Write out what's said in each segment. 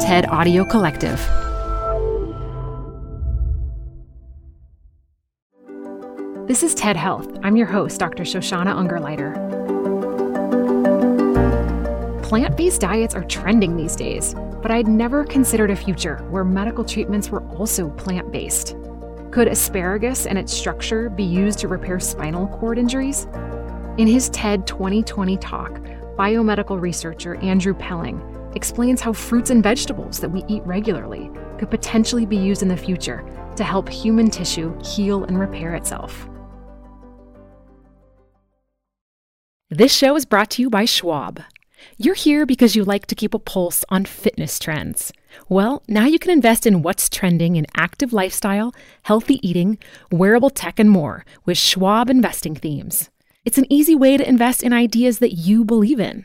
TED Audio Collective. This is TED Health. I'm your host, Dr. Shoshana Ungerleider. Plant based diets are trending these days, but I'd never considered a future where medical treatments were also plant based. Could asparagus and its structure be used to repair spinal cord injuries? In his TED 2020 talk, biomedical researcher Andrew Pelling explains how fruits and vegetables that we eat regularly could potentially be used in the future to help human tissue heal and repair itself. This show is brought to you by Schwab. You're here because you like to keep a pulse on fitness trends. Well, now you can invest in what's trending in active lifestyle, healthy eating, wearable tech, and more with Schwab investing themes. It's an easy way to invest in ideas that you believe in.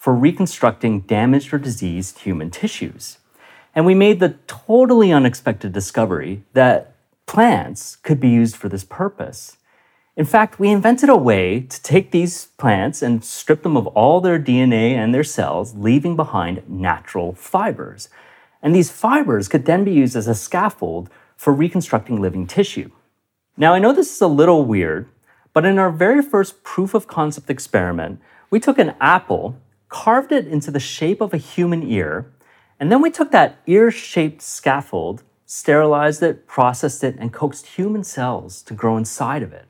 for reconstructing damaged or diseased human tissues. And we made the totally unexpected discovery that plants could be used for this purpose. In fact, we invented a way to take these plants and strip them of all their DNA and their cells, leaving behind natural fibers. And these fibers could then be used as a scaffold for reconstructing living tissue. Now, I know this is a little weird, but in our very first proof of concept experiment, we took an apple carved it into the shape of a human ear, and then we took that ear shaped scaffold, sterilized it, processed it, and coaxed human cells to grow inside of it.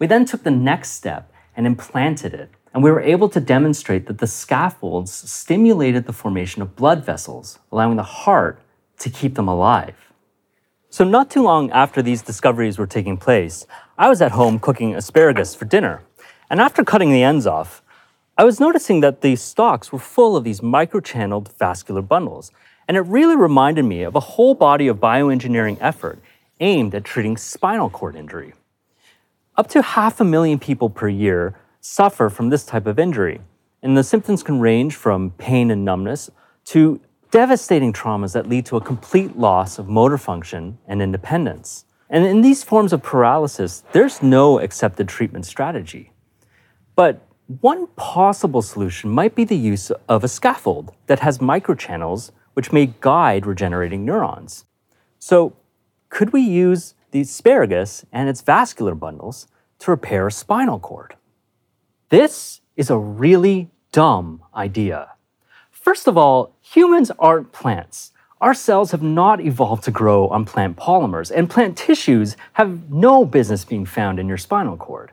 We then took the next step and implanted it, and we were able to demonstrate that the scaffolds stimulated the formation of blood vessels, allowing the heart to keep them alive. So, not too long after these discoveries were taking place, I was at home cooking asparagus for dinner. And after cutting the ends off, I was noticing that these stalks were full of these microchanneled vascular bundles, and it really reminded me of a whole body of bioengineering effort aimed at treating spinal cord injury. Up to half a million people per year suffer from this type of injury, and the symptoms can range from pain and numbness to devastating traumas that lead to a complete loss of motor function and independence. And in these forms of paralysis, there's no accepted treatment strategy. But one possible solution might be the use of a scaffold that has microchannels which may guide regenerating neurons. So, could we use the asparagus and its vascular bundles to repair a spinal cord? This is a really dumb idea. First of all, humans aren't plants. Our cells have not evolved to grow on plant polymers, and plant tissues have no business being found in your spinal cord.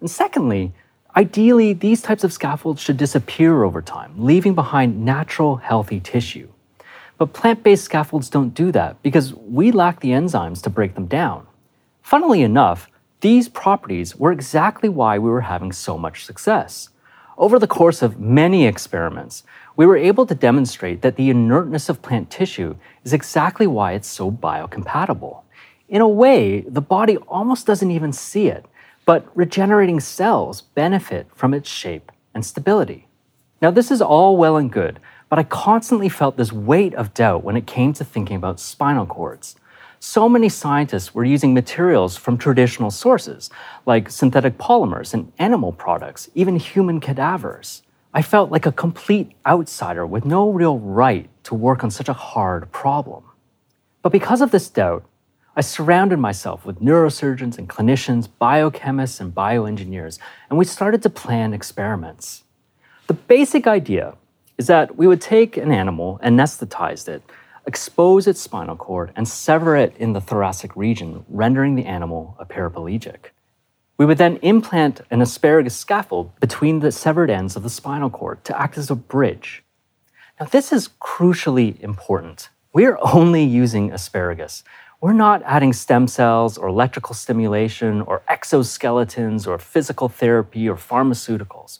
And secondly, Ideally, these types of scaffolds should disappear over time, leaving behind natural, healthy tissue. But plant based scaffolds don't do that because we lack the enzymes to break them down. Funnily enough, these properties were exactly why we were having so much success. Over the course of many experiments, we were able to demonstrate that the inertness of plant tissue is exactly why it's so biocompatible. In a way, the body almost doesn't even see it, but regenerating cells benefit from its shape and stability. Now, this is all well and good, but I constantly felt this weight of doubt when it came to thinking about spinal cords. So many scientists were using materials from traditional sources, like synthetic polymers and animal products, even human cadavers. I felt like a complete outsider with no real right to work on such a hard problem. But because of this doubt, I surrounded myself with neurosurgeons and clinicians, biochemists and bioengineers, and we started to plan experiments. The basic idea is that we would take an animal, anesthetize it, expose its spinal cord, and sever it in the thoracic region, rendering the animal a paraplegic. We would then implant an asparagus scaffold between the severed ends of the spinal cord to act as a bridge. Now, this is crucially important. We're only using asparagus. We're not adding stem cells or electrical stimulation or exoskeletons or physical therapy or pharmaceuticals.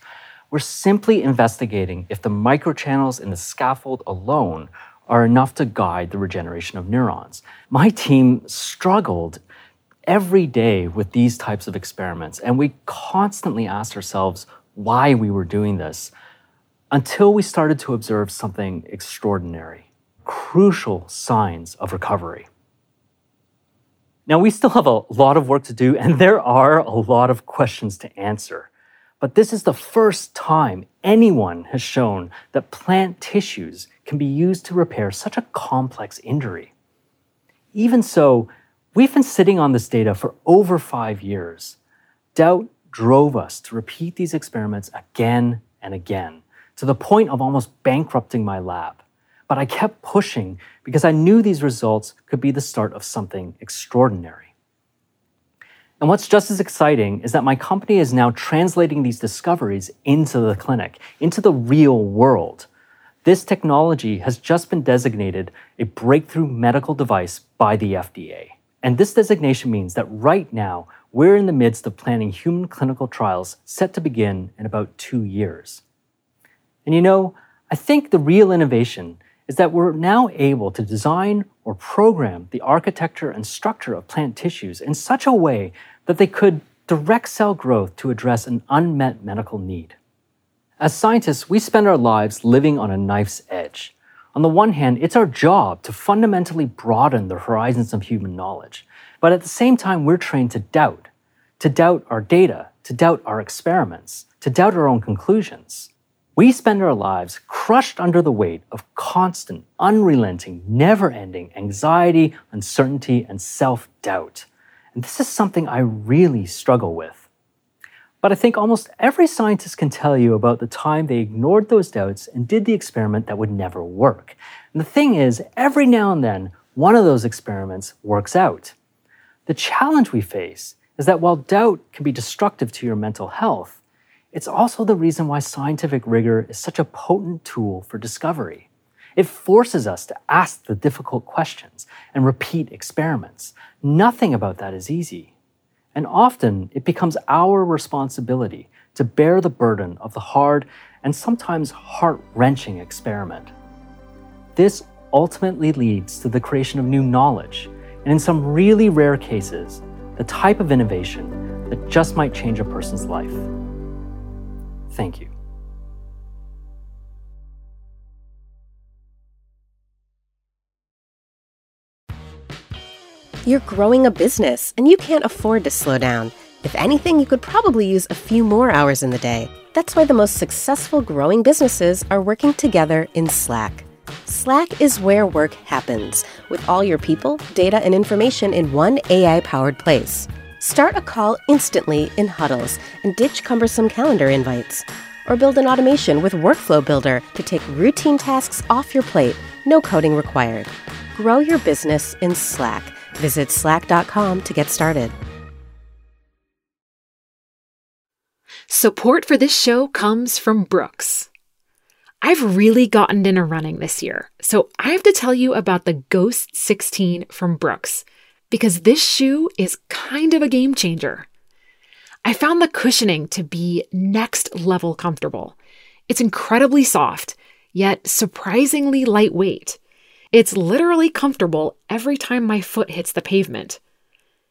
We're simply investigating if the microchannels in the scaffold alone are enough to guide the regeneration of neurons. My team struggled every day with these types of experiments, and we constantly asked ourselves why we were doing this until we started to observe something extraordinary crucial signs of recovery. Now, we still have a lot of work to do, and there are a lot of questions to answer. But this is the first time anyone has shown that plant tissues can be used to repair such a complex injury. Even so, We've been sitting on this data for over five years. Doubt drove us to repeat these experiments again and again, to the point of almost bankrupting my lab. But I kept pushing because I knew these results could be the start of something extraordinary. And what's just as exciting is that my company is now translating these discoveries into the clinic, into the real world. This technology has just been designated a breakthrough medical device by the FDA. And this designation means that right now, we're in the midst of planning human clinical trials set to begin in about two years. And you know, I think the real innovation is that we're now able to design or program the architecture and structure of plant tissues in such a way that they could direct cell growth to address an unmet medical need. As scientists, we spend our lives living on a knife's edge. On the one hand, it's our job to fundamentally broaden the horizons of human knowledge. But at the same time, we're trained to doubt, to doubt our data, to doubt our experiments, to doubt our own conclusions. We spend our lives crushed under the weight of constant, unrelenting, never ending anxiety, uncertainty, and self doubt. And this is something I really struggle with. But I think almost every scientist can tell you about the time they ignored those doubts and did the experiment that would never work. And the thing is, every now and then, one of those experiments works out. The challenge we face is that while doubt can be destructive to your mental health, it's also the reason why scientific rigor is such a potent tool for discovery. It forces us to ask the difficult questions and repeat experiments. Nothing about that is easy. And often it becomes our responsibility to bear the burden of the hard and sometimes heart wrenching experiment. This ultimately leads to the creation of new knowledge, and in some really rare cases, the type of innovation that just might change a person's life. Thank you. You're growing a business and you can't afford to slow down. If anything, you could probably use a few more hours in the day. That's why the most successful growing businesses are working together in Slack. Slack is where work happens, with all your people, data, and information in one AI powered place. Start a call instantly in huddles and ditch cumbersome calendar invites. Or build an automation with Workflow Builder to take routine tasks off your plate, no coding required. Grow your business in Slack Visit slack.com to get started. Support for this show comes from Brooks. I've really gotten into running this year, so I have to tell you about the Ghost 16 from Brooks because this shoe is kind of a game changer. I found the cushioning to be next level comfortable. It's incredibly soft, yet surprisingly lightweight. It's literally comfortable every time my foot hits the pavement.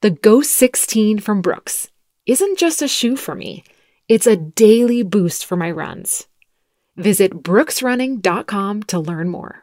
The Ghost 16 from Brooks isn't just a shoe for me, it's a daily boost for my runs. Visit brooksrunning.com to learn more.